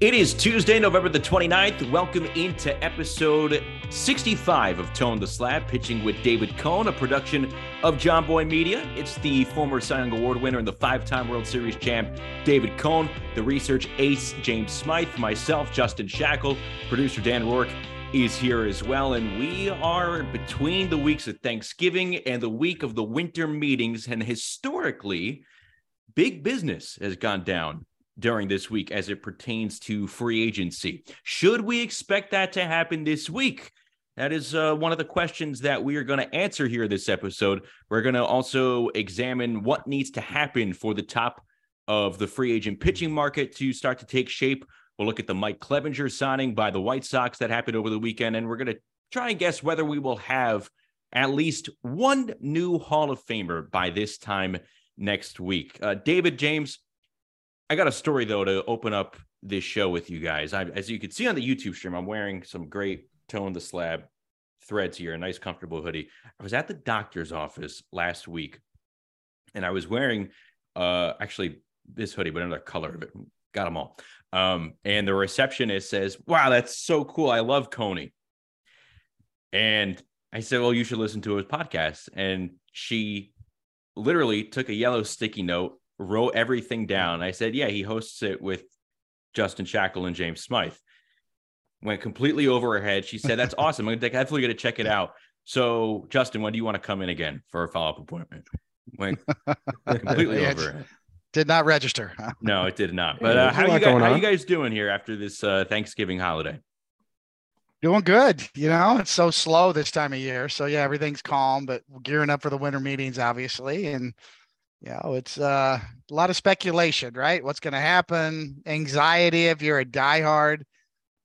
It is Tuesday, November the 29th. Welcome into episode 65 of Toeing the Slab, pitching with David Cone, a production of Jomboy Media. It's the former Cy Young Award winner and the five time World Series champ, David Cone, the research ace, James Smyth, myself, Justin Shackil, producer Dan Rourke is here as well. And we are between the weeks of Thanksgiving and the week of the winter meetings. And historically, big business has gone down during this week as it pertains to free agency. Should we expect that to happen this week? That is uh, one of the questions that we are going to answer here this episode. We're going to also examine what needs to happen for the top of the free agent pitching market to start to take shape. We'll look at the Mike Clevinger signing by the White Sox that happened over the weekend, and we're going to try and guess whether we will have at least one new Hall of Famer by this time next week. Uh, David James, I got a story though to open up this show with you guys. I, as you can see on the YouTube stream, I'm wearing some great Toeing the Slab threads here, a nice comfortable hoodie. I was at the doctor's office last week, and I was wearing uh actually this hoodie, but another color of it. Got them all. Um, and the receptionist says, "Wow, that's so cool! I love Coney." And I said, "Well, you should listen to his podcast." And she literally took a yellow sticky note wrote everything down. I said, yeah, he hosts it with Justin Shackil and James Smyth. Went completely over her head. She said, that's awesome. I'm definitely going to check it out. So, Justin, when do you want to come in again for a follow up appointment? Went completely over her. Did not register. no, it did not. But uh, how, you guys, how you guys doing here after this uh, Thanksgiving holiday? Doing good. You know, it's so slow this time of year. So yeah, everything's calm, but gearing up for the winter meetings, obviously. And you know, it's uh, a lot of speculation, right? What's going to happen? Anxiety if you're a diehard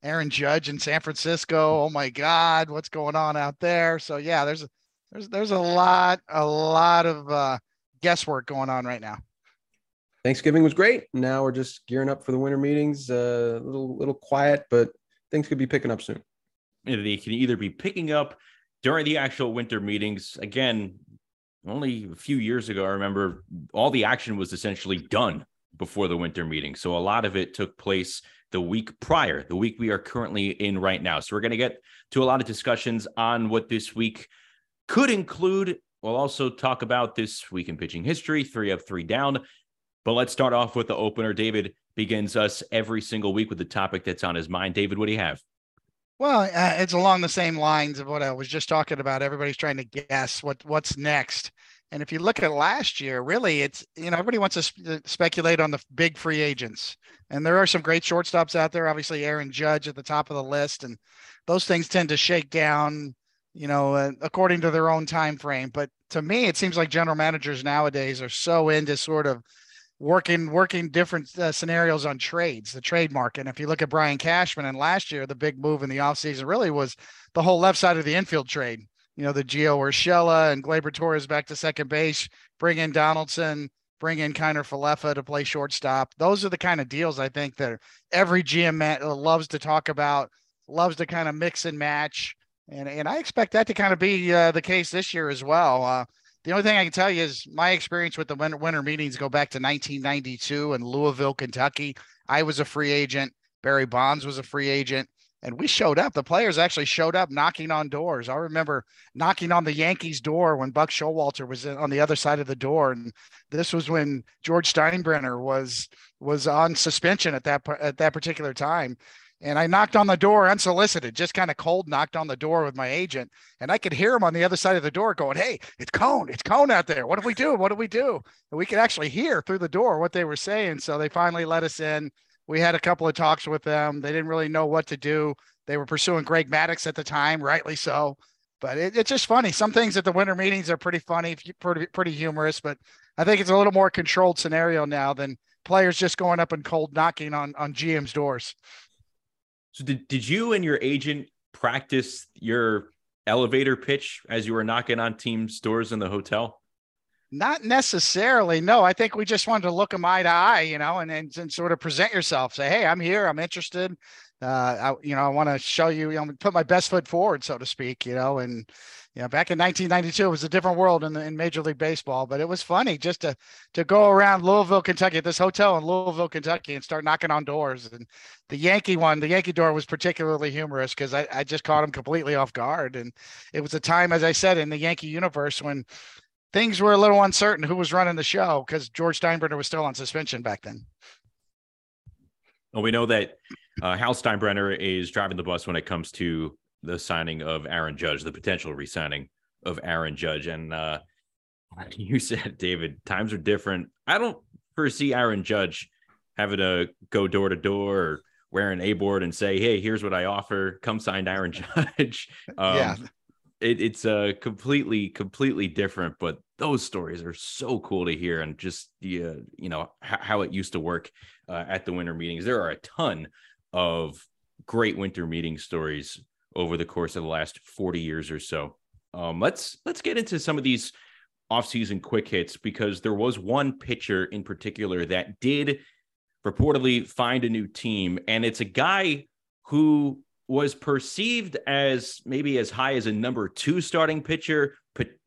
Aaron Judge in San Francisco. Oh my God, what's going on out there? So yeah, there's there's there's a lot a lot of uh, guesswork going on right now. Thanksgiving was great. Now we're just gearing up for the winter meetings. A uh, little little quiet, but things could be picking up soon. They can either be picking up during the actual winter meetings. Again, only a few years ago, I remember all the action was essentially done before the winter meeting. So a lot of it took place the week prior, the week we are currently in right now. So we're going to get to a lot of discussions on what this week could include. We'll also talk about this week in pitching history, three up, three down. But let's start off with the opener. David begins us every single week with the topic that's on his mind. David, what do you have? Well, uh, it's along the same lines of what I was just talking about. Everybody's trying to guess what what's next. And if you look at last year, really, it's you know everybody wants to sp- uh, speculate on the big free agents, and there are some great shortstops out there. Obviously, Aaron Judge at the top of the list, and those things tend to shake down, you know, uh, according to their own time frame. But to me, it seems like general managers nowadays are so into sort of working working different uh, scenarios on trades, the trade market. And if you look at Brian Cashman and last year, the big move in the offseason really was the whole left side of the infield trade. You know, the Gio Urshela and Gleyber Torres back to second base, bring in Donaldson, bring in Kiner Falefa to play shortstop. Those are the kind of deals I think that every GM uh, loves to talk about, loves to kind of mix and match. And, and I expect that to kind of be uh, the case this year as well. Uh, the only thing I can tell you is my experience with the winter, winter meetings go back to 1992 in Louisville, Kentucky. I was a free agent. Barry Bonds was a free agent. And we showed up. The players actually showed up knocking on doors. I remember knocking on the Yankees' door when Buck Showalter was on the other side of the door, and this was when George Steinbrenner was was on suspension at that at that particular time. And I knocked on the door unsolicited, just kind of cold knocked on the door with my agent. And I could hear him on the other side of the door going, Hey, it's Cone. It's Cone out there. What do we do? What do we do? And we could actually hear through the door what they were saying. So they finally let us in. We had a couple of talks with them. They didn't really know what to do. They were pursuing Greg Maddux at the time, rightly so. But it, it's just funny. Some things at the winter meetings are pretty funny, pretty, pretty humorous. But I think it's a little more controlled scenario now than players just going up and cold knocking on on GM's doors. So did, did you and your agent practice your elevator pitch as you were knocking on teams' doors in the hotel? Not necessarily. No, I think we just wanted to look them eye to eye, you know, and, and, and sort of present yourself. Say, hey, I'm here. I'm interested. uh, I, you know, I want to show you, you know, put my best foot forward, so to speak, you know, and, you know, back in 1992, it was a different world in, the, in Major League Baseball, but it was funny just to, to go around Louisville, Kentucky, at this hotel in Louisville, Kentucky, and start knocking on doors. And the Yankee one, the Yankee door was particularly humorous because I, I just caught him completely off guard. And it was a time, as I said, in the Yankee universe when things were a little uncertain who was running the show because George Steinbrenner was still on suspension back then. Well, we know that uh, Hal Steinbrenner is driving the bus when it comes to the signing of Aaron Judge, the potential re-signing of Aaron Judge. And uh, you said, David, times are different. I don't foresee Aaron Judge having to go door to door or wear an A board and say, "Hey, here's what I offer. Come sign Aaron Judge." Um, yeah, it, it's uh, completely, completely different. But those stories are so cool to hear, and just the uh, you know h- how it used to work uh, at the winter meetings. There are a ton of great winter meeting stories over the course of the last 40 years or so. Um, let's let's get into some of these offseason quick hits because there was one pitcher in particular that did reportedly find a new team, and it's a guy who was perceived as maybe as high as a number two starting pitcher,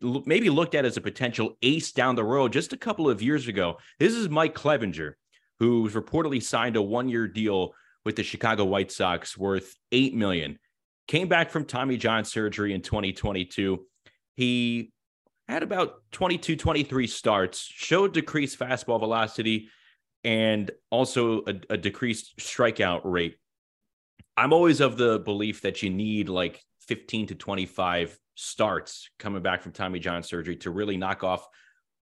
maybe looked at as a potential ace down the road just a couple of years ago. This is Mike Clevinger, who's reportedly signed a one year deal with the Chicago White Sox worth eight million. Came back from Tommy John surgery in 2022. He had about 22, 23 starts, showed decreased fastball velocity and also a, a decreased strikeout rate. I'm always of the belief that you need like 15 to 25 starts coming back from Tommy John surgery to really knock off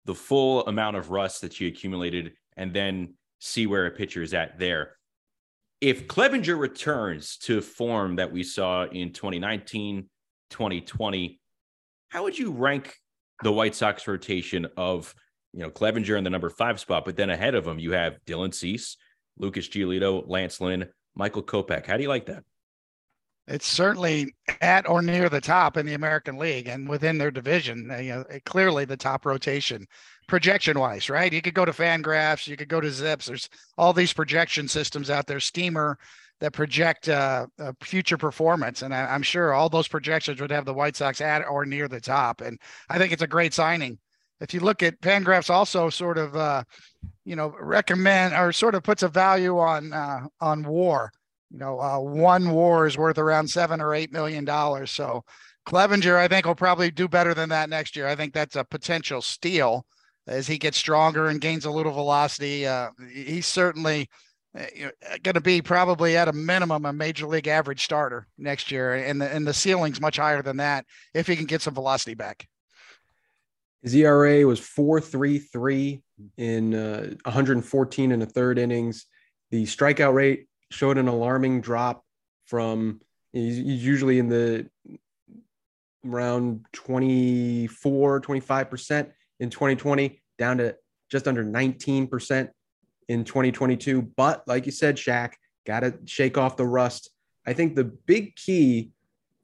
the full amount of rust that you accumulated and then see where a pitcher is at there if Clevinger returns to form that we saw in 2019, 2020, how would you rank the White Sox rotation of, you know, Clevinger in the number five spot, but then ahead of him, you have Dylan Cease, Lucas Giolito, Lance Lynn, Michael Kopech. How do you like that? It's certainly at or near the top in the American League and within their division. You know, clearly the top rotation projection wise, right? You could go to Fangraphs, you could go to Zips. There's all these projection systems out there, Steamer that project uh, uh, future performance, and I, am sure all those projections would have the White Sox at or near the top. And I think it's a great signing. If you look at Fangraphs, also sort of, uh, you know, recommend or sort of puts a value on uh, on WAR. You know, uh, one WAR is worth around seven or eight million dollars. So Clevinger, I think, will probably do better than that next year. I think that's a potential steal as he gets stronger and gains a little velocity. Uh, he's certainly uh, going to be probably at a minimum a major league average starter next year, and the and the ceiling's much higher than that if he can get some velocity back. His ERA was four three three in uh, 114 and a third innings. The strikeout rate showed an alarming drop from he's, he's usually in the around 24 25 percent in 2020, down to just under 19% in 2022. But like you said, Shaq, got to shake off the rust. I think the big key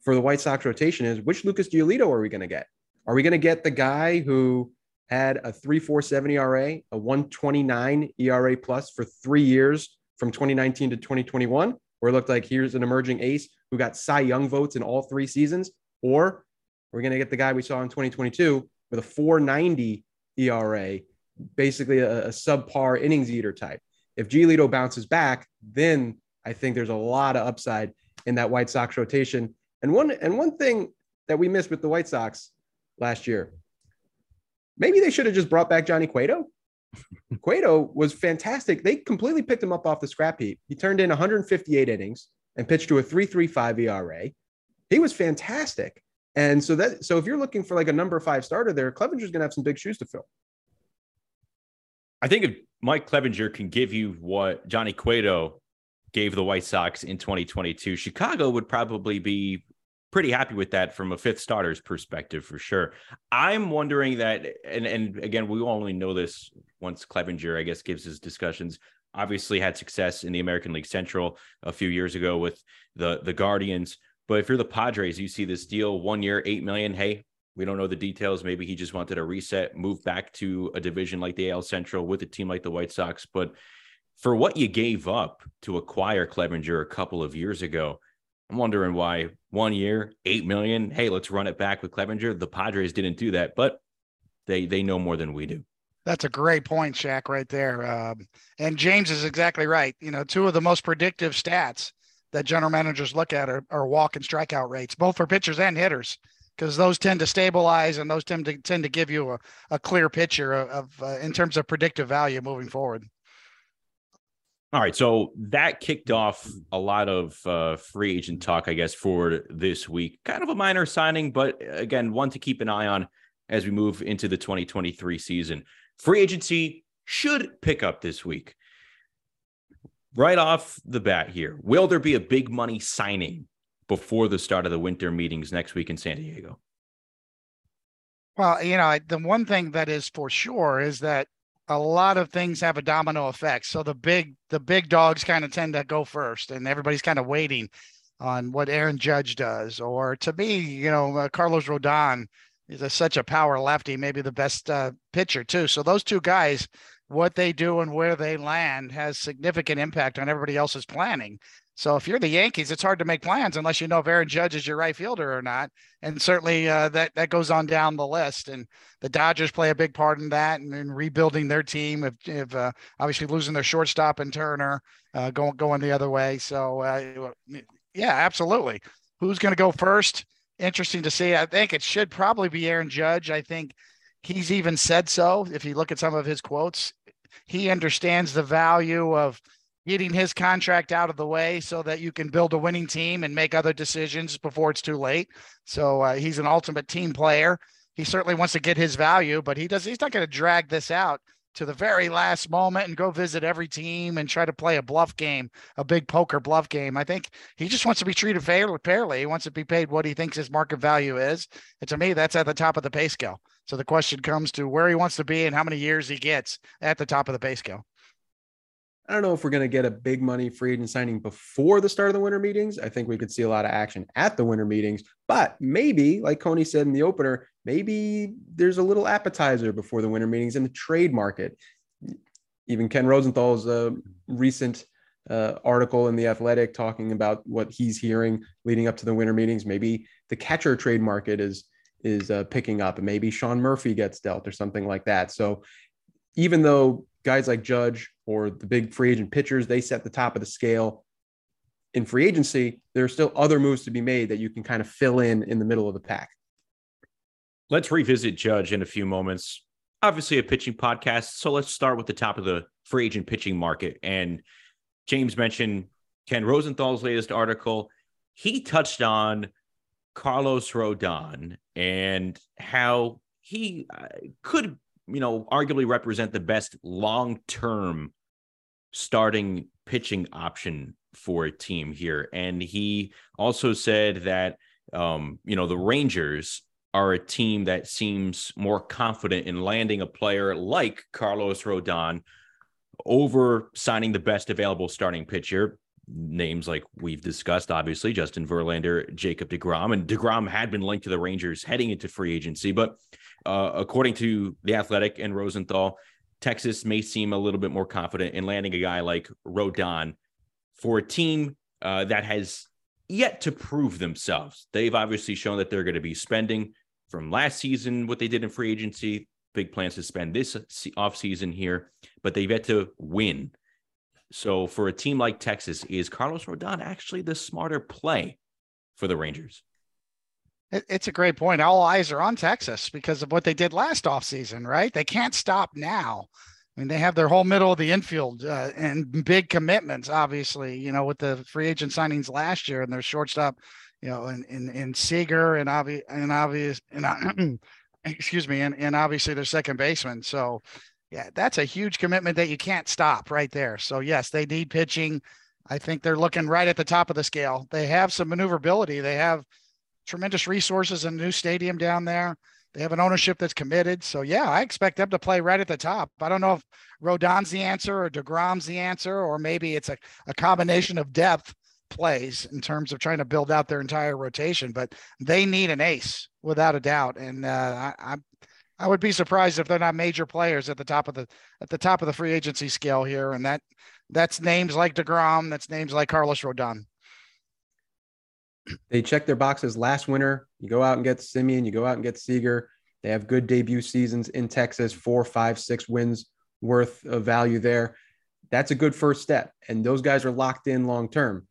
for the White Sox rotation is which Lucas Giolito are we going to get? Are we going to get the guy who had a 3.47 ERA, a 129 ERA plus for three years from 2019 to 2021, where it looked like here's an emerging ace who got Cy Young votes in all three seasons? Or we're going to get the guy we saw in 2022 with a 490 ERA, basically a, a subpar innings eater type. If Giolito bounces back, then I think there's a lot of upside in that White Sox rotation. And one and one thing that we missed with the White Sox last year, maybe they should have just brought back Johnny Cueto. Cueto was fantastic. They completely picked him up off the scrap heap. He turned in 158 innings and pitched to a 3.35 ERA. He was fantastic. And so that so if you're looking for like a number five starter there, Clevinger's gonna have some big shoes to fill. I think if Mike Clevinger can give you what Johnny Cueto gave the White Sox in 2022, Chicago would probably be pretty happy with that from a fifth starter's perspective for sure. I'm wondering that, and and again, we only know this once Clevinger, I guess, gives his discussions. Obviously, had success in the American League Central a few years ago with the the Guardians. But if you're the Padres, you see this deal one year, eight million. Hey, we don't know the details. Maybe he just wanted a reset, move back to a division like the AL Central with a team like the White Sox. But for what you gave up to acquire Clevinger a couple of years ago, I'm wondering why one year, eight million. Hey, let's run it back with Clevinger. The Padres didn't do that, but they they know more than we do. That's a great point, Shaq, right there. Um, and James is exactly right. You know, two of the most predictive stats that general managers look at are, are walk and strikeout rates, both for pitchers and hitters, because those tend to stabilize and those tend to tend to give you a, a clear picture of, of uh, in terms of predictive value moving forward. All right, so that kicked off a lot of uh, free agent talk, I guess, for this week. Kind of a minor signing, but again, one to keep an eye on as we move into the 2023 season. Free agency should pick up this week. Right off the bat here, will there be a big money signing before the start of the winter meetings next week in San Diego? Well, you know, the one thing that is for sure is that a lot of things have a domino effect. So the big the big dogs kind of tend to go first, and everybody's kind of waiting on what Aaron Judge does. Or to me, you know, uh, Carlos Rodon is a, such a power lefty, maybe the best uh, pitcher too. So those two guys, what they do and where they land has significant impact on everybody else's planning. So if you're the Yankees, it's hard to make plans unless you know if Aaron Judge is your right fielder or not. And certainly uh, that that goes on down the list. And the Dodgers play a big part in that and in rebuilding their team. If uh, obviously losing their shortstop and Turner uh, going going the other way. So uh, yeah, absolutely. Who's going to go first? interesting to see. I think it should probably be Aaron Judge. I think he's even said so. If you look at some of his quotes, he understands the value of getting his contract out of the way so that you can build a winning team and make other decisions before it's too late. So uh, he's an ultimate team player. He certainly wants to get his value, but he does. He's not going to drag this out to the very last moment and go visit every team and try to play a bluff game, a big poker bluff game. I think he just wants to be treated fairly. fairly. He wants to be paid what he thinks his market value is. And to me, that's at the top of the pay scale. So the question comes to where he wants to be and how many years he gets at the top of the pay scale. I don't know if we're going to get a big money free agent signing before the start of the winter meetings. I think we could see a lot of action at the winter meetings, but maybe, like Coney said in the opener, maybe there's a little appetizer before the winter meetings in the trade market. Even Ken Rosenthal's uh, recent uh, article in the Athletic talking about what he's hearing leading up to the winter meetings. Maybe the catcher trade market is is uh, picking up, and maybe Sean Murphy gets dealt or something like that. So even though guys like Judge or the big free agent pitchers, they set the top of the scale. In free agency, there are still other moves to be made that you can kind of fill in in the middle of the pack. Let's revisit Judge in a few moments. Obviously, a pitching podcast. So let's start with the top of the free agent pitching market. And James mentioned Ken Rosenthal's latest article. He touched on Carlos Rodon and how he uh, could you know, arguably represent the best long term starting pitching option for a team here. And he also said that, um, you know, the Rangers are a team that seems more confident in landing a player like Carlos Rodon over signing the best available starting pitcher. Names like we've discussed, obviously, Justin Verlander, Jacob DeGrom, and DeGrom had been linked to the Rangers heading into free agency. But uh, according to the Athletic and Rosenthal, Texas may seem a little bit more confident in landing a guy like Rodon for a team uh, that has yet to prove themselves. They've obviously shown that they're going to be spending from last season what they did in free agency. Big plans to spend this offseason here, but they've yet to win. So for a team like Texas, is Carlos Rodon actually the smarter play for the Rangers? It's a great point. All eyes are on Texas because of what they did last offseason, right? They can't stop now. I mean, they have their whole middle of the infield uh, and big commitments, obviously, you know, with the free agent signings last year and their shortstop, you know, in, in, in Seager and obvious, and obvious, and uh, excuse me, and, and obviously their second baseman. So, yeah, that's a huge commitment that you can't stop right there. So, yes, they need pitching. I think they're looking right at the top of the scale. They have some maneuverability. They have, tremendous resources and a new stadium down there. They have an ownership that's committed. So yeah, I expect them to play right at the top. I don't know if Rodon's the answer or DeGrom's the answer, or maybe it's a, a combination of depth plays in terms of trying to build out their entire rotation, but they need an ace without a doubt. And uh, I, I would be surprised if they're not major players at the top of the at the top of the free agency scale here, and that that's names like Degrom, that's names like Carlos Rodon. They check their boxes last winter. You go out and get Semien, you go out and get Seager. They have good debut seasons in Texas, four, five, six wins worth of value there. That's a good first step. And those guys are locked in long term.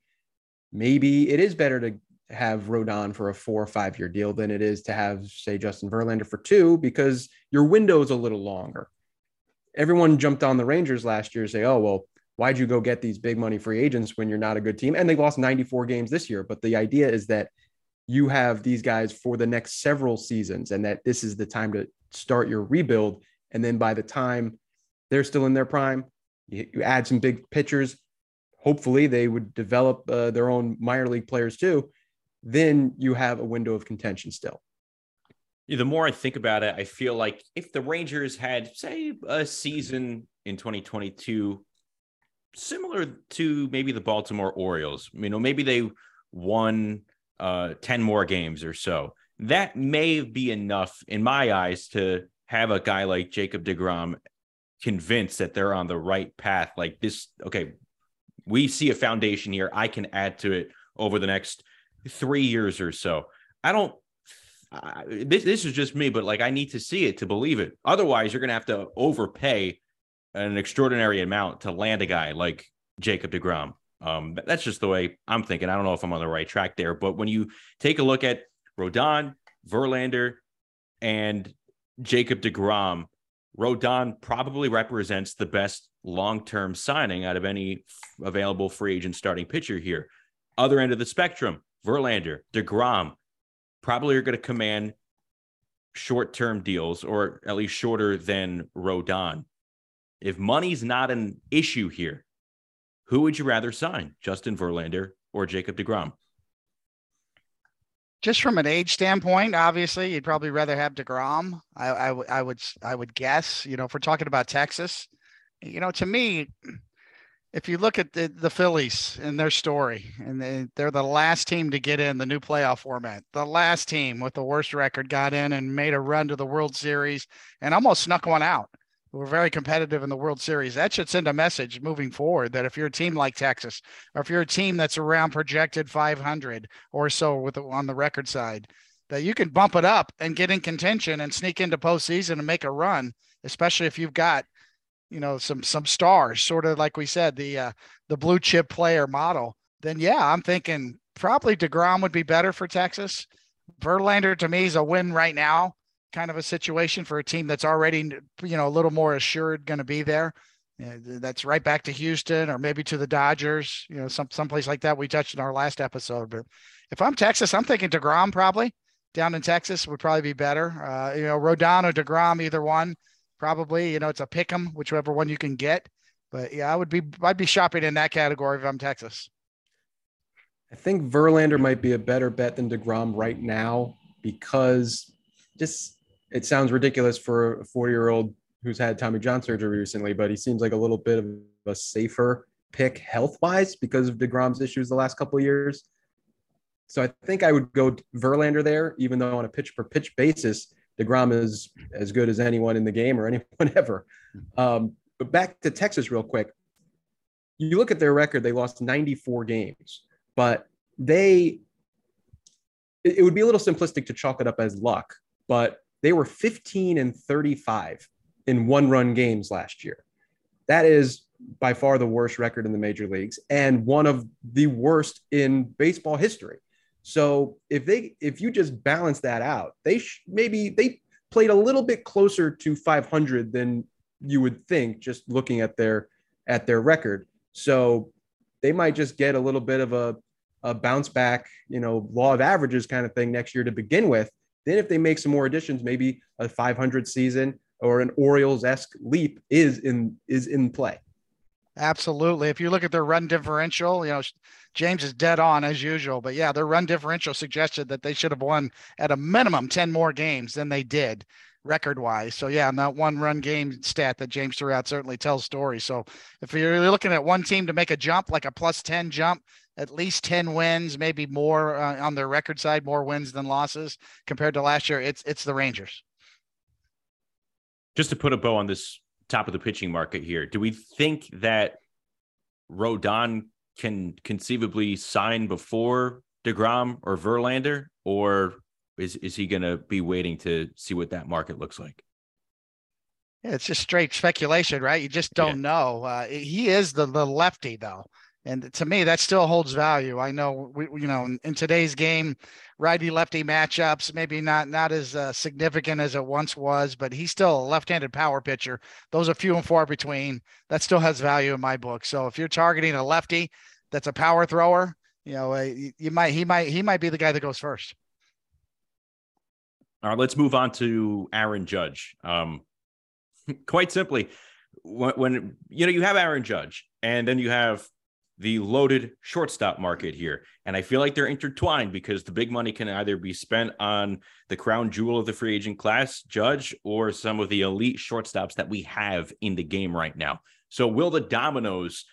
Maybe it is better to have Rodon for a four or five year deal than it is to have, say, Justin Verlander for two because your window is a little longer. Everyone jumped on the Rangers last year, and say, oh, well, why'd you go get these big money free agents when you're not a good team? And they lost 94 games this year. But the idea is that you have these guys for the next several seasons and that this is the time to start your rebuild. And then by the time they're still in their prime, you, you add some big pitchers. Hopefully, they would develop uh, their own minor league players too. Then you have a window of contention still. The more I think about it, I feel like if the Rangers had, say, a season in 2022 similar to maybe the Baltimore Orioles. You know, maybe they won uh, 10 more games or so. That may be enough in my eyes to have a guy like Jacob DeGrom convinced that they're on the right path. Like this, okay, we see a foundation here. I can add to it over the next three years or so. I don't. this this is just me, but like I need to see it to believe it. Otherwise, you're gonna have to overpay an extraordinary amount to land a guy like Jacob DeGrom. Um, that's just the way I'm thinking. I don't know if I'm on the right track there, but when you take a look at Rodon, Verlander, and Jacob DeGrom, Rodon probably represents the best long-term signing out of any f- available free agent starting pitcher here. Other end of the spectrum, Verlander, DeGrom probably are going to command short-term deals or at least shorter than Rodon. If money's not an issue here, who would you rather sign, Justin Verlander or Jacob DeGrom? Just from an age standpoint, obviously, you'd probably rather have DeGrom. I, I, w- I would, I would guess. You know, if we're talking about Texas, you know, to me, if you look at the, the Phillies and their story, and they, they're the last team to get in the new playoff format, the last team with the worst record got in and made a run to the World Series and almost snuck one out were very competitive in the World Series. That should send a message moving forward that if you're a team like Texas, or if you're a team that's around projected 500 or so with on the record side, that you can bump it up and get in contention and sneak into postseason and make a run, especially if you've got, you know, some some stars, sort of like we said, the uh, the blue chip player model. Then yeah, I'm thinking probably Degrom would be better for Texas. Verlander to me is a win right now kind of a situation for a team that's already, you know, a little more assured going to be there. that's right back to Houston or maybe to the Dodgers, you know, some someplace like that. We touched in our last episode. But if I'm Texas, I'm thinking Degrom probably down in Texas would probably be better. Uh, you know, Rodon or Degrom, either one, probably. You know, it's a pick 'em, whichever one you can get. But yeah, I would be I'd be shopping in that category if I'm Texas. I think Verlander might be a better bet than DeGrom right now because just it sounds ridiculous for a 40 year old who's had Tommy John surgery recently, but he seems like a little bit of a safer pick health wise because of DeGrom's issues the last couple of years. So I think I would go Verlander there, even though on a pitch per pitch basis, DeGrom is as good as anyone in the game or anyone ever. Um, but back to Texas real quick. You look at their record, they lost 94 games, but they, it would be a little simplistic to chalk it up as luck, but they were 15 and 35 in one run games last year. That is by far the worst record in the major leagues and one of the worst in baseball history. So if they if you just balance that out, they sh- maybe they played a little bit closer to 500 than you would think just looking at their at their record. So they might just get a little bit of a a bounce back, you know, law of averages kind of thing next year to begin with then, if they make some more additions, maybe a 500 season or an Orioles esque leap is in is in play. Absolutely. If you look at their run differential, you know, James is dead on as usual. But yeah, their run differential suggested that they should have won at a minimum 10 more games than they did record wise. So yeah, and that one run game stat that James threw out certainly tells stories. So if you're looking at one team to make a jump, like a plus 10 jump, at least 10 wins, maybe more uh, on their record side, more wins than losses compared to last year. It's it's the Rangers. just to put a bow on this top of the pitching market here, do we think that Rodon can conceivably sign before DeGrom or Verlander, or is, is he going to be waiting to see what that market looks like? Yeah, it's just straight speculation, right? You just don't yeah. know. Uh, he is the, the lefty, though. And to me, that still holds value. I know, we, you know, in, today's game, righty lefty matchups maybe not not as uh, significant as it once was, but he's still a left-handed power pitcher. Those are few and far between. That still has value in my book. So if you're targeting a lefty that's a power thrower, you know, uh, you, you might he might he might be the guy that goes first. All right, let's move on to Aaron Judge. Um, quite simply, when, when you know you have Aaron Judge, and then you have the loaded shortstop market here. And I feel like they're intertwined because the big money can either be spent on the crown jewel of the free agent class, Judge, or some of the elite shortstops that we have in the game right now. So, will the dominoes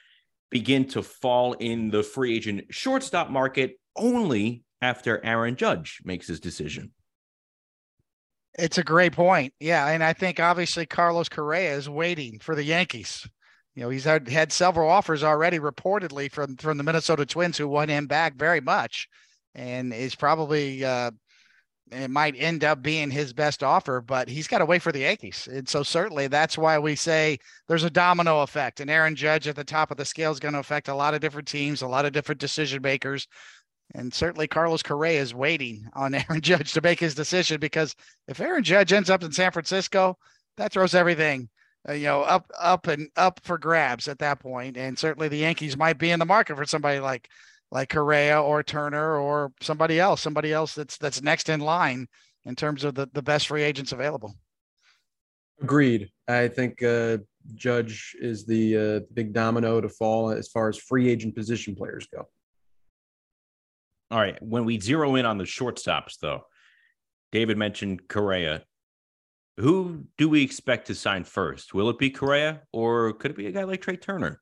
begin to fall in the free agent shortstop market only after Aaron Judge makes his decision? It's a great point. Yeah. And I think obviously Carlos Correa is waiting for the Yankees you know, he's had, had several offers already reportedly from from the Minnesota Twins who want him back very much, and is probably uh, it might end up being his best offer, but he's got to wait for the Yankees. And so certainly that's why we say there's a domino effect. And Aaron Judge at the top of the scale is going to affect a lot of different teams, a lot of different decision makers. And certainly Carlos Correa is waiting on Aaron Judge to make his decision because if Aaron Judge ends up in San Francisco, that throws everything uh, you know, up, up and up for grabs at that. And certainly the Yankees might be in the market for somebody like, like Correa or Turner or somebody else, somebody else that's that's next in line in terms of the, the best free agents available. Agreed. I think uh, Judge is the uh, big domino to fall as far as free agent position players go. All right. When we zero in on the shortstops, though, David mentioned Correa. Who do we expect to sign first? Will it be Correa or could it be a guy like Trey Turner?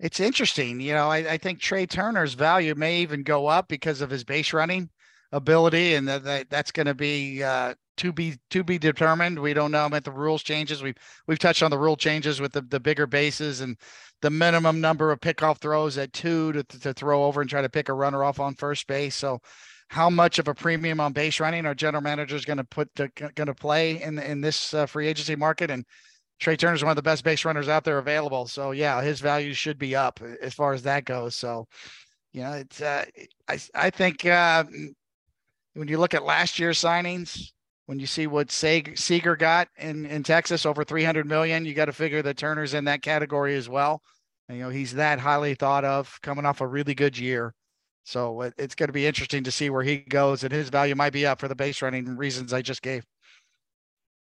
It's interesting. You know, I, I think Trey Turner's value may even go up because of his base running ability, and that, that that's going to be uh, to be to be determined. We don't know about the rules changes. We've we've touched on the rule changes with the, the bigger bases and the minimum number of pickoff throws at two to, to throw over and try to pick a runner off on first base. So how much of a premium on base running our general manager is going to put going to play in in this uh, free agency market and Trey Turner is one of the best base runners out there available. So yeah, his value should be up as far as that goes. So, you know, it's uh, I I think uh, when you look at last year's signings, when you see what Seager got in in Texas over 300 million, you got to figure that Turner's in that category as well. And, you know, he's that highly thought of, coming off a really good year. So it's going to be interesting to see where he goes, and his value might be up for the base running reasons I just gave.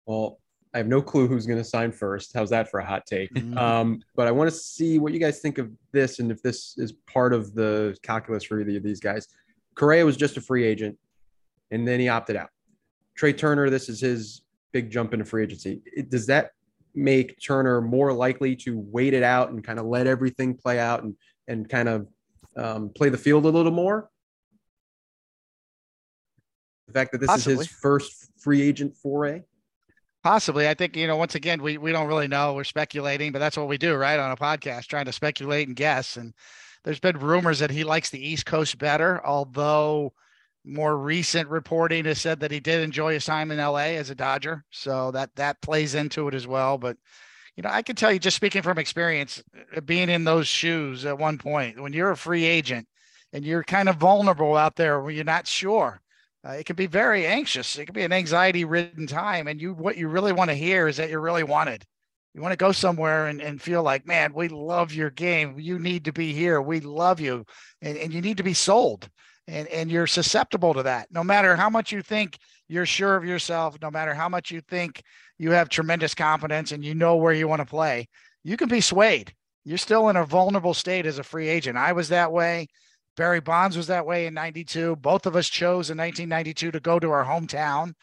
Well, I have no clue who's going to sign first. How's that for a hot take? Mm-hmm. Um, but I want to see what you guys think of this and if this is part of the calculus for either of these guys. Correa was just a free agent, and then he opted out. Trey Turner, this is his big jump into free agency. It, does that make Turner more likely to wait it out and kind of let everything play out and and kind of um, play the field a little more? The fact that this Possibly. is his first free agent foray? Possibly. I think, you know, once again, we, we don't really know. We're speculating, but that's what we do, right? On a podcast, trying to speculate and guess. And there's been rumors that he likes the East Coast better, although more recent reporting has said that he did enjoy his time in LA as a Dodger. So that that plays into it as well. But you know, I can tell you just speaking from experience, uh, being in those shoes at one point, when you're a free agent and you're kind of vulnerable out there when you're not sure, uh, it can be very anxious. It can be an anxiety ridden time. And you, what you really want to hear is that you're really wanted. You want to go somewhere and, and feel like, man, we love your game. You need to be here. We love you. And, and you need to be sold. And, and you're susceptible to that. No matter how much you think you're sure of yourself, no matter how much you think you have tremendous confidence and you know where you want to play, you can be swayed. You're still in a vulnerable state as a free agent. I was that way. Barry Bonds was that way in 92. Both of us chose in 1992 to go to our hometown.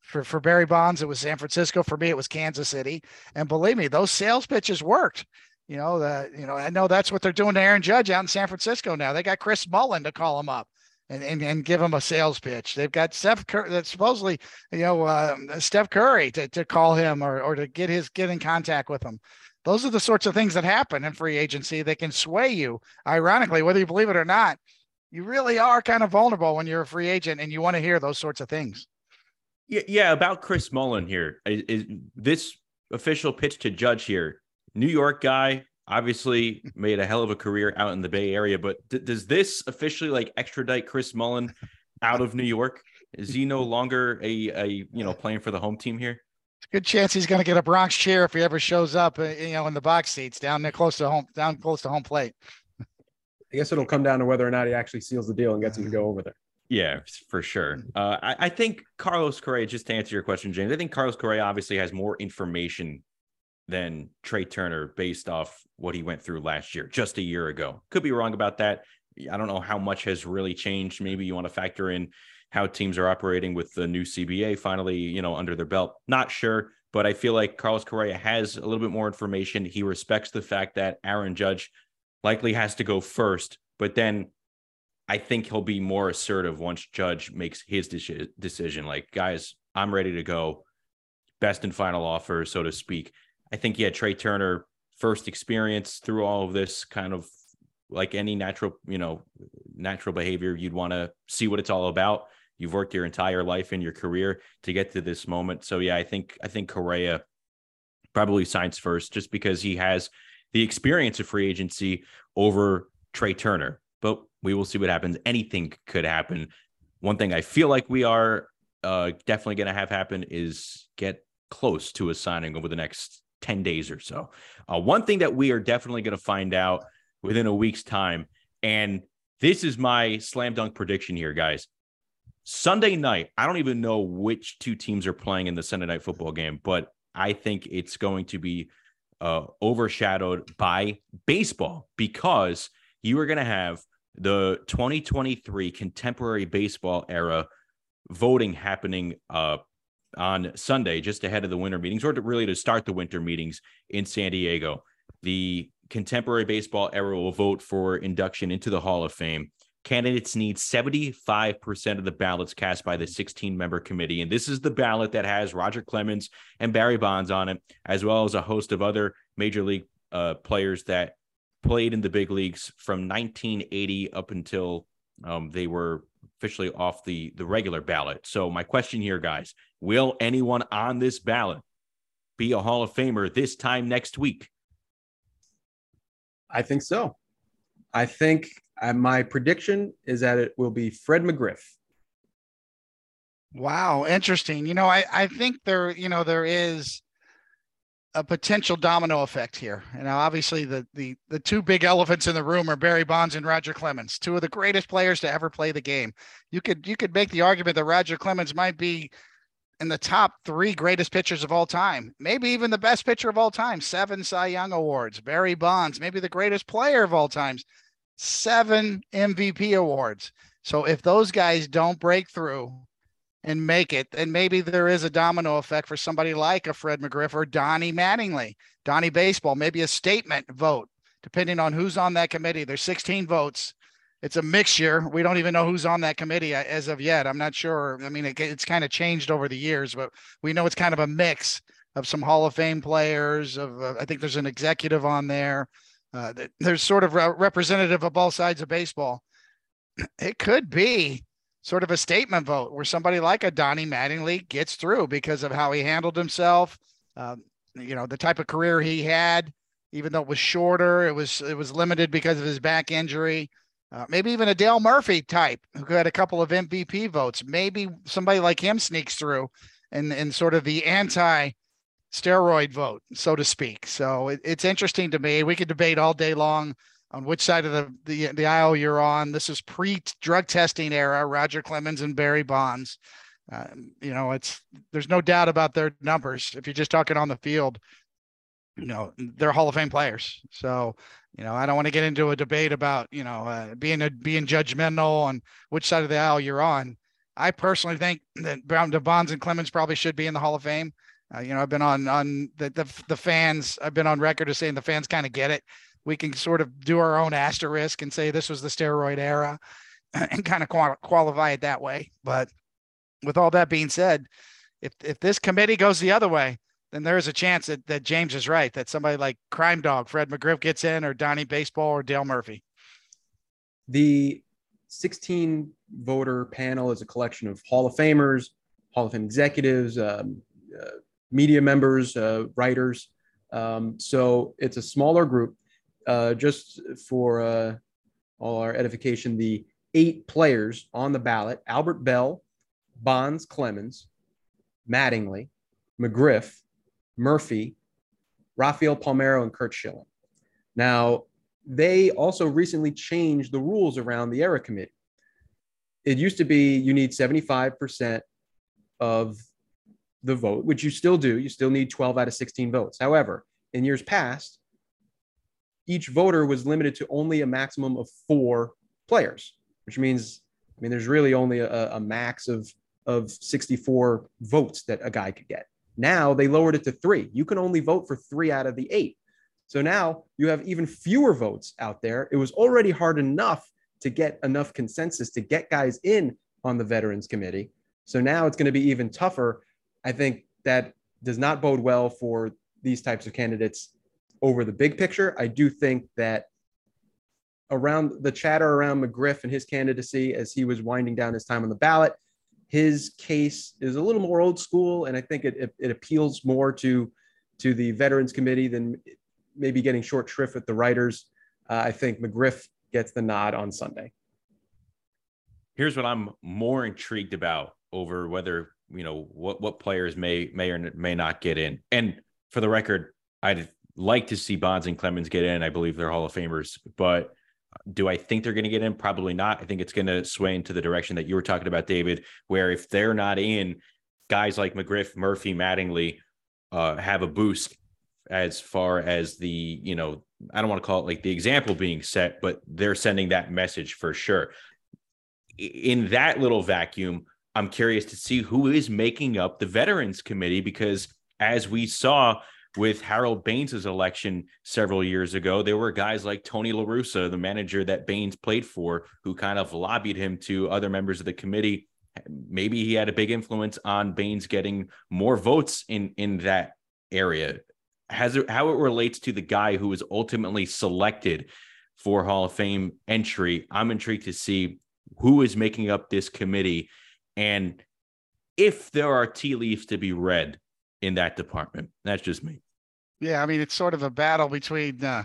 For, for Barry Bonds, it was San Francisco. For me, it was Kansas City. And believe me, those sales pitches worked. You know, the, you know, I know that's what they're doing to Aaron Judge out in San Francisco now. They got Chris Mullin to call him up. And, and, and give him a sales pitch. They've got Steph Curry, that's supposedly, you know, uh, Steph Curry to, to call him or, or to get his, get in contact with him. Those are the sorts of things that happen in free agency. They can sway you. Ironically, whether you believe it or not, you really are kind of vulnerable when you're a free agent and you want to hear those sorts of things. Yeah, yeah. About Chris Mullin here, is, is this official pitch to Judge here? New York guy, obviously made a hell of a career out in the Bay Area, but d- does this officially like extradite Chris Mullin out of New York? Is he no longer a, a you know playing for the home team here? Good chance he's going to get a Bronx chair if he ever shows up, uh, you know, in the box seats down there close to home, down close to home plate. I guess it'll come down to whether or not he actually seals the deal and gets him to go over there. Yeah, for sure. Uh, I, I, think Carlos Correa, just to answer your question, James, I think Carlos Correa obviously has more information than Trey Turner based off what he went through last year, just a year ago. Could be wrong about that. I don't know how much has really changed. Maybe you want to factor in how teams are operating with the new CBA finally, you know, under their belt. Not sure, but I feel like Carlos Correa has a little bit more information. He respects the fact that Aaron Judge likely has to go first, but then I think he'll be more assertive once Judge makes his de- decision. Like, guys, I'm ready to go. Best and final offer, so to speak. I think, yeah, Trey Turner, first experience through all of this kind of like any natural, you know, natural behavior, you'd want to see what it's all about. You've worked your entire life in your career to get to this moment. So yeah, I think I think Correa probably signs first just because he has the experience of free agency over Trey Turner. But we will see what happens. Anything could happen. One thing I feel like we are uh, definitely going to have happen is get close to a signing over the next 10 days or so. Uh, one thing that we are definitely going to find out within a week's time, and this is my slam dunk prediction here, guys. Sunday night, I don't even know which two teams are playing in the Sunday night football game, but I think it's going to be uh, overshadowed by baseball because you are going to have the 2023 contemporary baseball era voting happening uh, on Sunday, just ahead of the winter meetings, or to really to start the winter meetings in San Diego. The contemporary baseball era will vote for induction into the Hall of Fame. Candidates need 75% of the ballots cast by the 16 member committee. And this is the ballot that has Roger Clemens and Barry Bonds on it, as well as a host of other major league uh, players that played in the big leagues from 1980 up until um, they were officially off the the regular ballot. So my question here, guys, will anyone on this ballot be a Hall of Famer this time next week? I think so. I think uh, my prediction is that it will be Fred McGriff. Wow, interesting. You know, I I think there, you know, there is a potential domino effect here. Know, obviously the the the two big elephants in the room are Barry Bonds and Roger Clemens, two of the greatest players to ever play the game. You could you could make the argument that Roger Clemens might be in the top three greatest pitchers of all time, maybe even the best pitcher of all time, seven Cy Young awards. Barry Bonds, maybe the greatest player of all times, seven MVP awards. So if those guys don't break through and make it, then maybe there is a domino effect for somebody like a Fred McGriff or Donnie Mattingly, Donnie Baseball, maybe a statement vote, depending on who's on that committee. There's 16 votes. It's a mixture. We don't even know who's on that committee as of yet. I'm not sure. I mean, it, it's kind of changed over the years, but we know it's kind of a mix of some Hall of Fame players. Of uh, I think there's an executive on there. Uh, there's sort of representative of both sides of baseball. It could be sort of a statement vote where somebody like a Donnie Mattingly gets through because of how he handled himself. Um, you know, the type of career he had, even though it was shorter, it was it was limited because of his back injury. Uh, maybe even a Dale Murphy type who had a couple of MVP votes. Maybe somebody like him sneaks through and and sort of the anti steroid vote, so to speak. So it, it's interesting to me. We could debate all day long on which side of the, the, the aisle you're on. This is pre drug testing era, Roger Clemens and Barry Bonds. Uh, you know, it's there's no doubt about their numbers. If you're just talking on the field, you know, they're Hall of Fame players. So, you know, I don't want to get into a debate about, you know, uh, being a, being judgmental on which side of the aisle you're on. I personally think that Brown, Bonds and Clemens probably should be in the Hall of Fame. Uh, you know, I've been on on the, the the fans. I've been on record as saying the fans kind of get it we can sort of do our own asterisk and say this was the steroid era. and kind of qualify it that way. But with all that being said, if if this committee goes the other way, then there is a chance that, that James is right, that somebody like Crime Dog, Fred McGriff gets in, or Donnie Baseball, or Dale Murphy. The 16 voter panel is a collection of Hall of Famers, Hall of Fame executives, um, uh, media members, uh, writers. Um, so it's a smaller group. Uh, just for uh, all our edification, the eight players on the ballot Albert Belle, Bonds Clemens, Mattingly, McGriff, Murphy, Rafael Palmeiro, and Curt Schilling. Now, they also recently changed the rules around the ERA committee. It used to be you need 75% of the vote, which you still do. You still need 12 out of 16 votes. However, in years past, each voter was limited to only a maximum of four players, which means, I mean, there's really only a, a max of, of 64 votes that a guy could get. Now they lowered it to three. You can only vote for three out of the eight. So now you have even fewer votes out there. It was already hard enough to get enough consensus to get guys in on the Veterans Committee. So now it's going to be even tougher. I think that does not bode well for these types of candidates over the big picture. I do think that around the chatter around McGriff and his candidacy as he was winding down his time on the ballot, his case is a little more old school, and I think it, it, it appeals more to to the Veterans Committee than maybe getting short shrift with the writers. Uh, I think McGriff gets the nod on Sunday. Here's what I'm more intrigued about over whether you know what what players may may or may not get in. And for the record, I'd like to see Bonds and Clemens get in. I believe they're Hall of Famers, but do I think they're going to get in? Probably not. I think it's going to sway into the direction that you were talking about, David, where if they're not in, guys like McGriff, Murphy, Mattingly uh, have a boost as far as the, you know, I don't want to call it like the example being set, but they're sending that message for sure. In that little vacuum, I'm curious to see who is making up the Veterans Committee because as we saw with Harold Baines's election several years ago, there were guys like Tony La Russa, the manager that Baines played for, who kind of lobbied him to other members of the committee. Maybe he had a big influence on Baines getting more votes in in that area. Has it, how it relates to the guy who was ultimately selected for Hall of Fame entry? I'm intrigued to see who is making up this committee and if there are tea leaves to be read in that department. That's just me. Yeah, I mean it's sort of a battle between uh,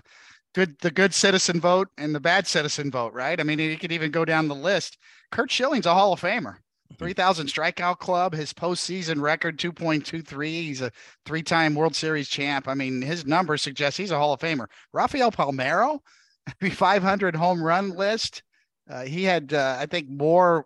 good the good citizen vote and the bad citizen vote, right? I mean you could even go down the list. Curt Schilling's a Hall of Famer. Mm-hmm. 3,000 strikeout club, his postseason record 2.23. He's a three time World Series champ. I mean, his numbers suggest he's a Hall of Famer. Rafael Palmeiro, 500 home run list. Uh, he had, uh, I think, more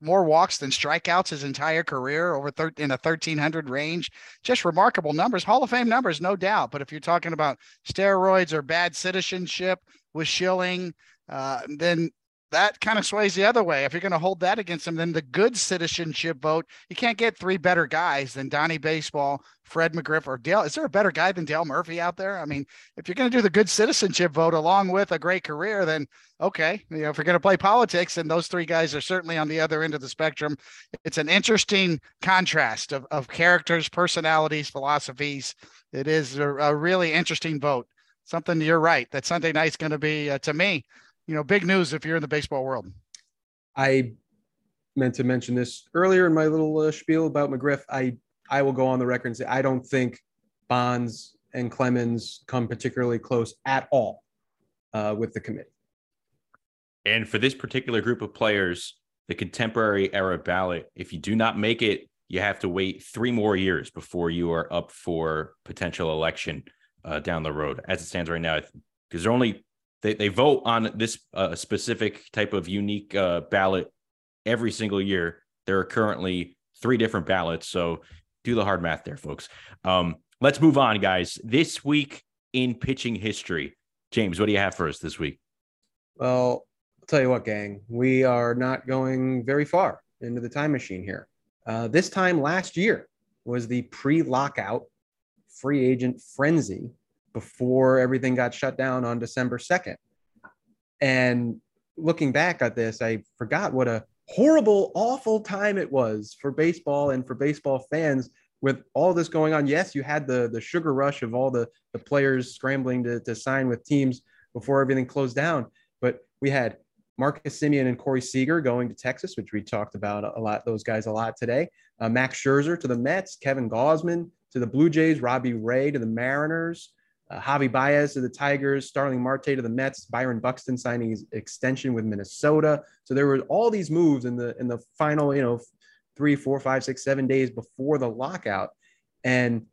more walks than strikeouts his entire career over thir- in a 1300 range. Just remarkable numbers, Hall of Fame numbers, no doubt. But if you're talking about steroids or bad citizenship with Schilling, uh, then that kind of sways the other way. If you're going to hold that against him, then the good citizenship vote, you can't get three better guys than Donnie Baseball, Fred McGriff, or Dale. Is there a better guy than Dale Murphy out there? I mean, if you're going to do the good citizenship vote along with a great career, then okay. You know, if you're going to play politics, and those three guys are certainly on the other end of the spectrum. It's an interesting contrast of, of characters, personalities, philosophies. It is a, a really interesting vote. Something you're right that Sunday night's going to be, uh, to me, you know, big news if you're in the baseball world. I meant to mention this earlier in my little uh, spiel about McGriff. I I will go on the record and say I don't think Bonds and Clemens come particularly close at all uh, with the committee. And for this particular group of players, the contemporary era ballot, if you do not make it, you have to wait three more years before you are up for potential election uh, down the road. As it stands right now, because there are only they, they vote on this uh, specific type of unique uh, ballot every single year. There are currently three different ballots. So do the hard math there, folks. Um, let's move on, guys. This week in pitching history, James, what do you have for us this week? Well, I'll tell you what, gang, we are not going very far into the time machine here. Uh, this time last year was the pre lockout free agent frenzy before everything got shut down on December 2nd. And looking back at this, I forgot what a horrible, awful time it was for baseball and for baseball fans with all this going on. Yes, you had the the sugar rush of all the the players scrambling to, to sign with teams before everything closed down, but we had Marcus Semien and Corey Seager going to Texas, which we talked about a lot, those guys a lot today. Uh, Max Scherzer to the Mets, Kevin Gausman to the Blue Jays, Robbie Ray to the Mariners, uh, Javi Baez to the Tigers, Starling Marte to the Mets, Byron Buxton signing his extension with Minnesota. So there were all these moves in the in the final, you know, three, four, five, six, seven days before the lockout, and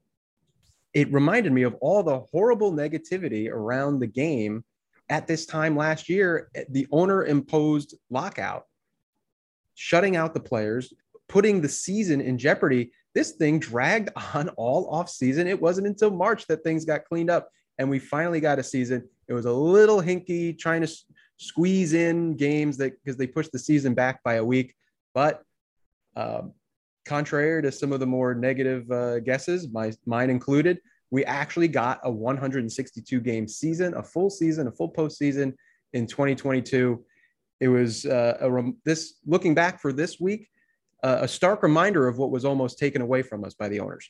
it reminded me of all the horrible negativity around the game at this time last year. The owner imposed lockout, shutting out the players, putting the season in jeopardy this thing dragged on all off season. It wasn't until March that things got cleaned up and we finally got a season. It was a little hinky trying to squeeze in games that because they pushed the season back by a week. But um, contrary to some of the more negative uh, guesses, my mine included, we actually got a 162 game season, a full season, a full postseason in 2022. It was uh, a rem- this looking back for this week a stark reminder of what was almost taken away from us by the owners.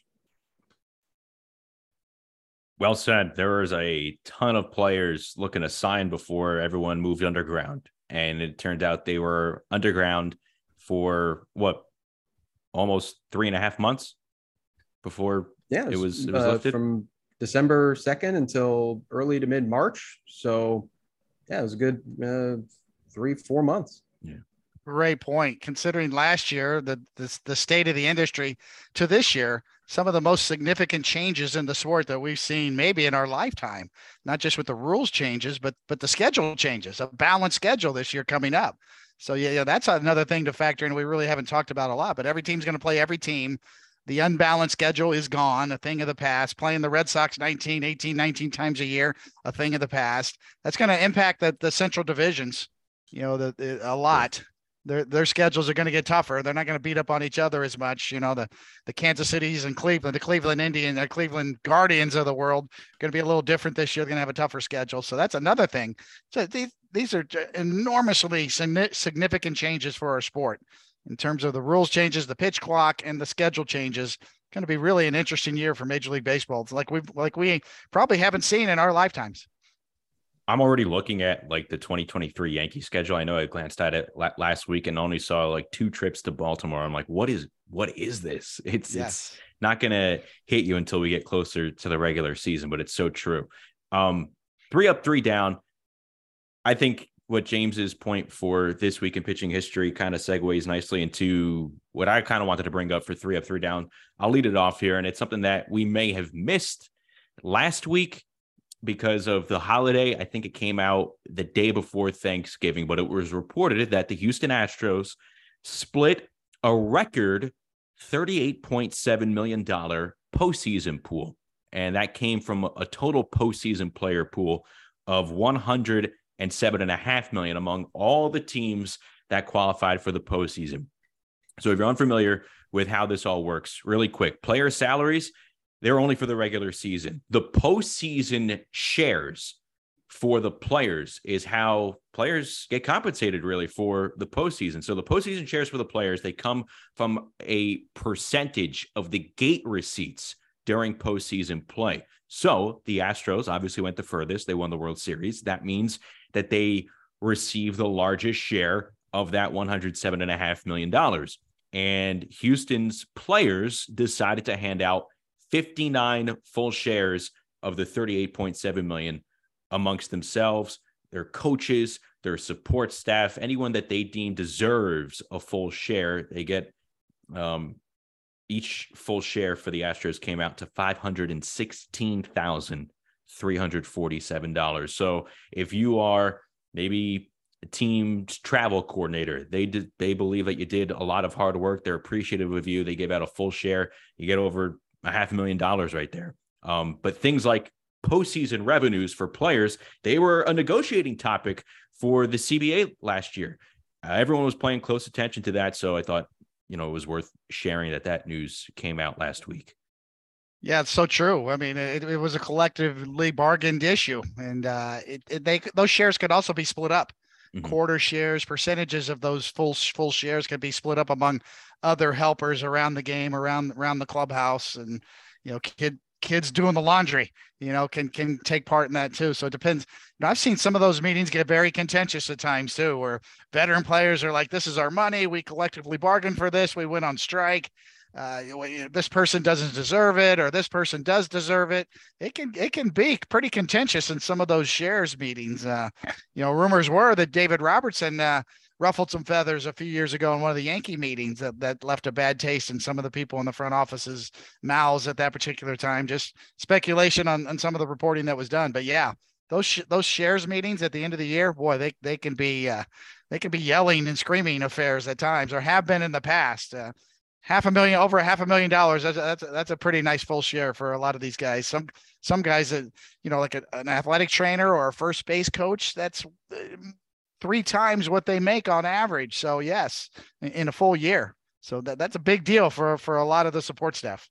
Well said. There was a ton of players looking to sign before everyone moved underground. And it turned out they were underground for what almost three and a half months before yeah, it was, it was, uh, lifted from December 2nd until early to mid March. So, yeah, it was a good uh, three, four months. Yeah. Great point. Considering last year, the, the the state of the industry to this year, some of the most significant changes in the sport that we've seen maybe in our lifetime, not just with the rules changes, but but the schedule changes, a balanced schedule this year coming up. So yeah, yeah, that's another thing to factor in. We really haven't talked about a lot, but every team's going to play every team. The unbalanced schedule is gone, a thing of the past. Playing the Red Sox 19, 18, 19 times a year, a thing of the past. That's going to impact the, the central divisions, you know, the, the a lot their their schedules are going to get tougher. They're not going to beat up on each other as much. You know, the the Kansas Cities and Cleveland, the Cleveland Indian, the Cleveland Guardians of the world going to be a little different this year. They're going to have a tougher schedule. So that's another thing. So these these are enormously significant changes for our sport in terms of the rules changes, the pitch clock, and the schedule changes. Going to be really an interesting year for Major League Baseball. It's like we like we probably haven't seen in our lifetimes. I'm already looking at like the 2023 Yankee schedule. I know I glanced at it last week and only saw like two trips to Baltimore. I'm like, what is what is this? It's yes. it's not gonna hit you until we get closer to the regular season, but it's so true. Um, three up, three down. I think what James's point for this week in pitching history kind of segues nicely into what I kind of wanted to bring up for three up, three down. I'll lead it off here, and it's something that we may have missed last week because of the holiday. I think it came out the day before Thanksgiving, but it was reported that the Houston Astros split a record $38.7 million postseason pool. And that came from a total postseason player pool of 107.5 million among all the teams that qualified for the postseason. So if you're unfamiliar with how this all works, really quick, player salaries they're only for the regular season. The postseason shares for the players is how players get compensated really for the postseason. So the postseason shares for the players, they come from a percentage of the gate receipts during postseason play. So the Astros obviously went the furthest. They won the World Series. That means that they receive the largest share of that $107.5 million. And Houston's players decided to hand out 59 full shares of the 38.7 million amongst themselves, their coaches, their support staff, anyone that they deem deserves a full share. They get um, each full share for the Astros came out to five hundred and sixteen thousand three hundred forty-seven dollars. So if you are maybe a team's travel coordinator, they did they believe that you did a lot of hard work. They're appreciative of you. They give out a full share. You get over a half a million dollars right there. Um, but things like postseason revenues for players, they were a negotiating topic for the CBA last year. Uh, everyone was paying close attention to that. So I thought, you know, it was worth sharing that that news came out last week. Yeah, it's so true. I mean, it, it was a collectively bargained issue, and uh, it, it, they those shares could also be split up. Mm-hmm. quarter shares, percentages of those full full shares can be split up among other helpers around the game, around around the clubhouse, and you know, kid kids doing the laundry, you know, can can take part in that too. So it depends. You know, I've seen some of those meetings get very contentious at times too, where veteran players are like, "This is our money. We collectively bargained for this. We went on strike." Uh, this person doesn't deserve it, or this person does deserve it. It can it can be pretty contentious in some of those shares meetings. Uh, you know, rumors were that David Robertson uh, ruffled some feathers a few years ago in one of the Yankee meetings that, that left a bad taste in some of the people in the front office's mouths at that particular time. Just speculation on, on some of the reporting that was done. But yeah, those sh- those shares meetings at the end of the year, boy, they they can be uh, they can be yelling and screaming affairs at times, or have been in the past. Uh, half a million, over a half a million dollars. That's that's that's a pretty nice full share for a lot of these guys. Some some guys that you know, like a, an athletic trainer or a first base coach, that's uh, three times what they make on average. So yes, in a full year. So that, that's a big deal for for a lot of the support staff.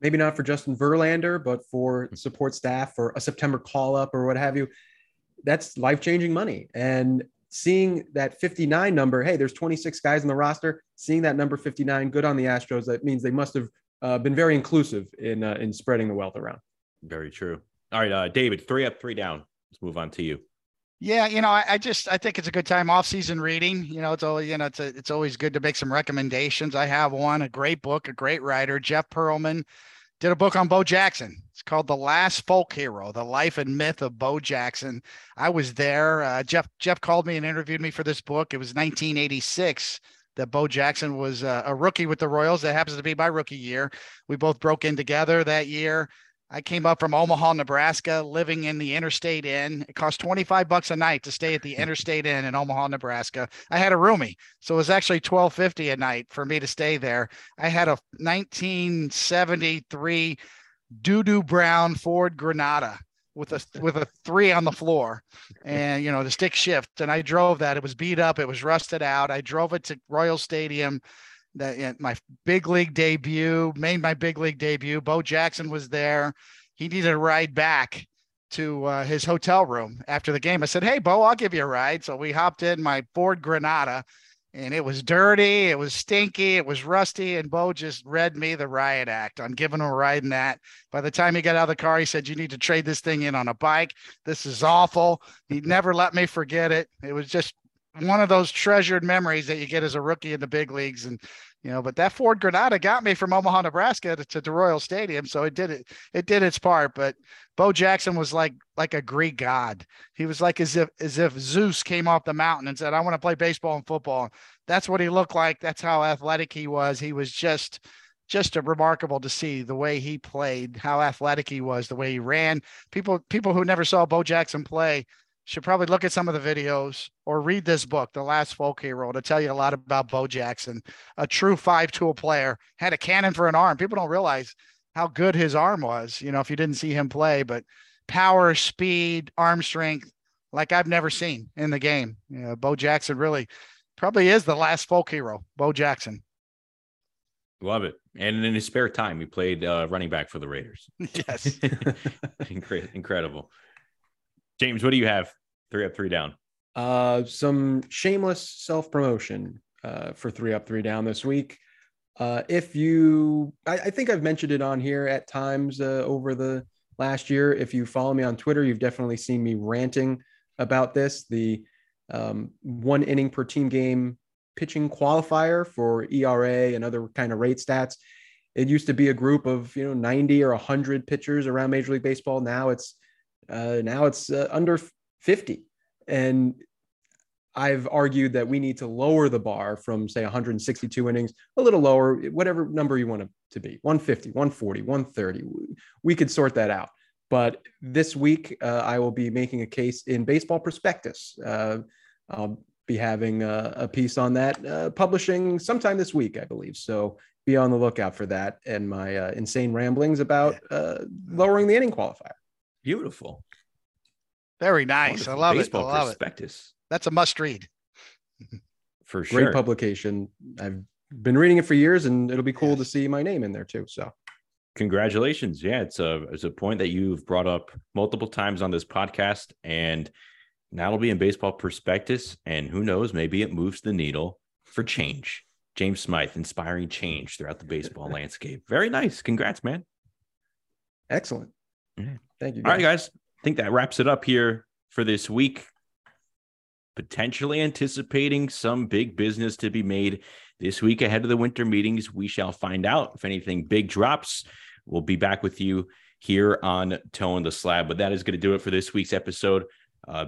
Maybe not for Justin Verlander, but for support staff for a September call up or what have you. That's life changing money. And seeing that 59 number, hey, there's 26 guys in the roster. Seeing that number 59, good on the Astros. That means they must have uh, been very inclusive in uh, in spreading the wealth around. Very true. All right, uh, David, three up, three down. Let's move on to you. Yeah, you know, I, I, just I think it's a good time off season reading. You know, it's always you know it's a, it's always good to make some recommendations. I have one, a great book, a great writer, Jeff Pearlman, did a book on Bo Jackson. It's called The Last Folk Hero: The Life and Myth of Bo Jackson. I was there. Uh, Jeff Jeff called me and interviewed me for this book. It was 1986 that Bo Jackson was uh, a rookie with the Royals. That happens to be my rookie year. We both broke in together that year. I came up from Omaha, Nebraska, living in the Interstate Inn. It cost 25 bucks a night to stay at the Interstate Inn in Omaha, Nebraska. I had a roomie, so it was actually 1250 a night for me to stay there. I had a 1973 doo-doo brown Ford Granada with a with a 3 on the floor and you know, the stick shift and I drove that. It was beat up, it was rusted out. I drove it to Royal Stadium that my big league debut, made my big league debut. Bo Jackson was there. He needed a ride back to uh, his hotel room after the game. I said, "Hey, Bo, I'll give you a ride." So we hopped in my Ford Granada, and it was dirty, it was stinky, it was rusty, and Bo just read me the riot act on giving him a ride in that. By the time he got out of the car, he said, "You need to trade this thing in on a bike. This is awful." He never let me forget it. It was just one of those treasured memories that you get as a rookie in the big leagues and you know but that ford granada got me from omaha nebraska to, to royal stadium so it did it it did its part but bo jackson was like like a greek god. He was like as if as if zeus came off the mountain and said i want to play baseball and football. That's what he looked like that's how athletic he was. He was just just a remarkable to see the way he played how athletic he was the way he ran. People people who never saw bo jackson play should probably look at some of the videos or read this book, The Last Folk Hero, to tell you a lot about Bo Jackson, a true five tool player, had a cannon for an arm. People don't realize how good his arm was, you know, if you didn't see him play, but power, speed, arm strength, like I've never seen in the game. You know, Bo Jackson really probably is the last folk hero, Bo Jackson. Love it. And in his spare time, he played uh, running back for the Raiders. Yes. Incredible. James, what do you have? Three up, three down. Uh, some shameless self promotion uh, for three up, three down this week. Uh, if you, I, I, think I've mentioned it on here at times uh, over the last year. If you follow me on Twitter, you've definitely seen me ranting about this. The um, one inning per team game pitching qualifier for ERA and other kind of rate stats. It used to be a group of you know 90 or 100 pitchers around Major League Baseball. Now it's uh, now it's uh, under 50. And I've argued that we need to lower the bar from, say, 162 innings, a little lower, whatever number you want it to be 150, 140, 130. We could sort that out. But this week, uh, I will be making a case in Baseball Prospectus. Uh, I'll be having a, a piece on that, uh, publishing sometime this week, I believe. So be on the lookout for that and my uh, insane ramblings about uh, lowering the inning qualifier. Beautiful. Very nice. Wonderful. I love Baseball it. I love prospectus. It. That's a must read. for sure. Great publication. I've been reading it for years and it'll be cool yes. to see my name in there too. So congratulations. Yeah, it's a it's a point that you've brought up multiple times on this podcast. And now it'll be in baseball prospectus. And who knows, maybe it moves the needle for change. James Smyth, inspiring change throughout the baseball landscape. Very nice. Congrats, man. Excellent. Yeah. Thank you. All right, guys. I think that wraps it up here for this week. Potentially anticipating some big business to be made this week ahead of the winter meetings. We shall find out if anything big drops. We'll be back with you here on Toeing the Slab. But that is going to do it for this week's episode. Uh,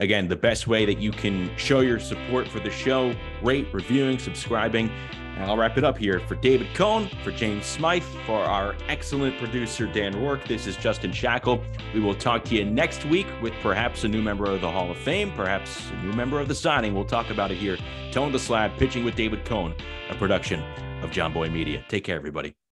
again, the best way that you can show your support for the show, rate, reviewing, subscribing. And I'll wrap it up here for David Cone, for James Smyth, for our excellent producer, Dan Rourke. This is Justin Shackil. We will talk to you next week with perhaps a new member of the Hall of Fame, perhaps a new member of the signing. We'll talk about it here. Toeing the Slab, pitching with David Cone, a production of Jomboy Media. Take care, everybody.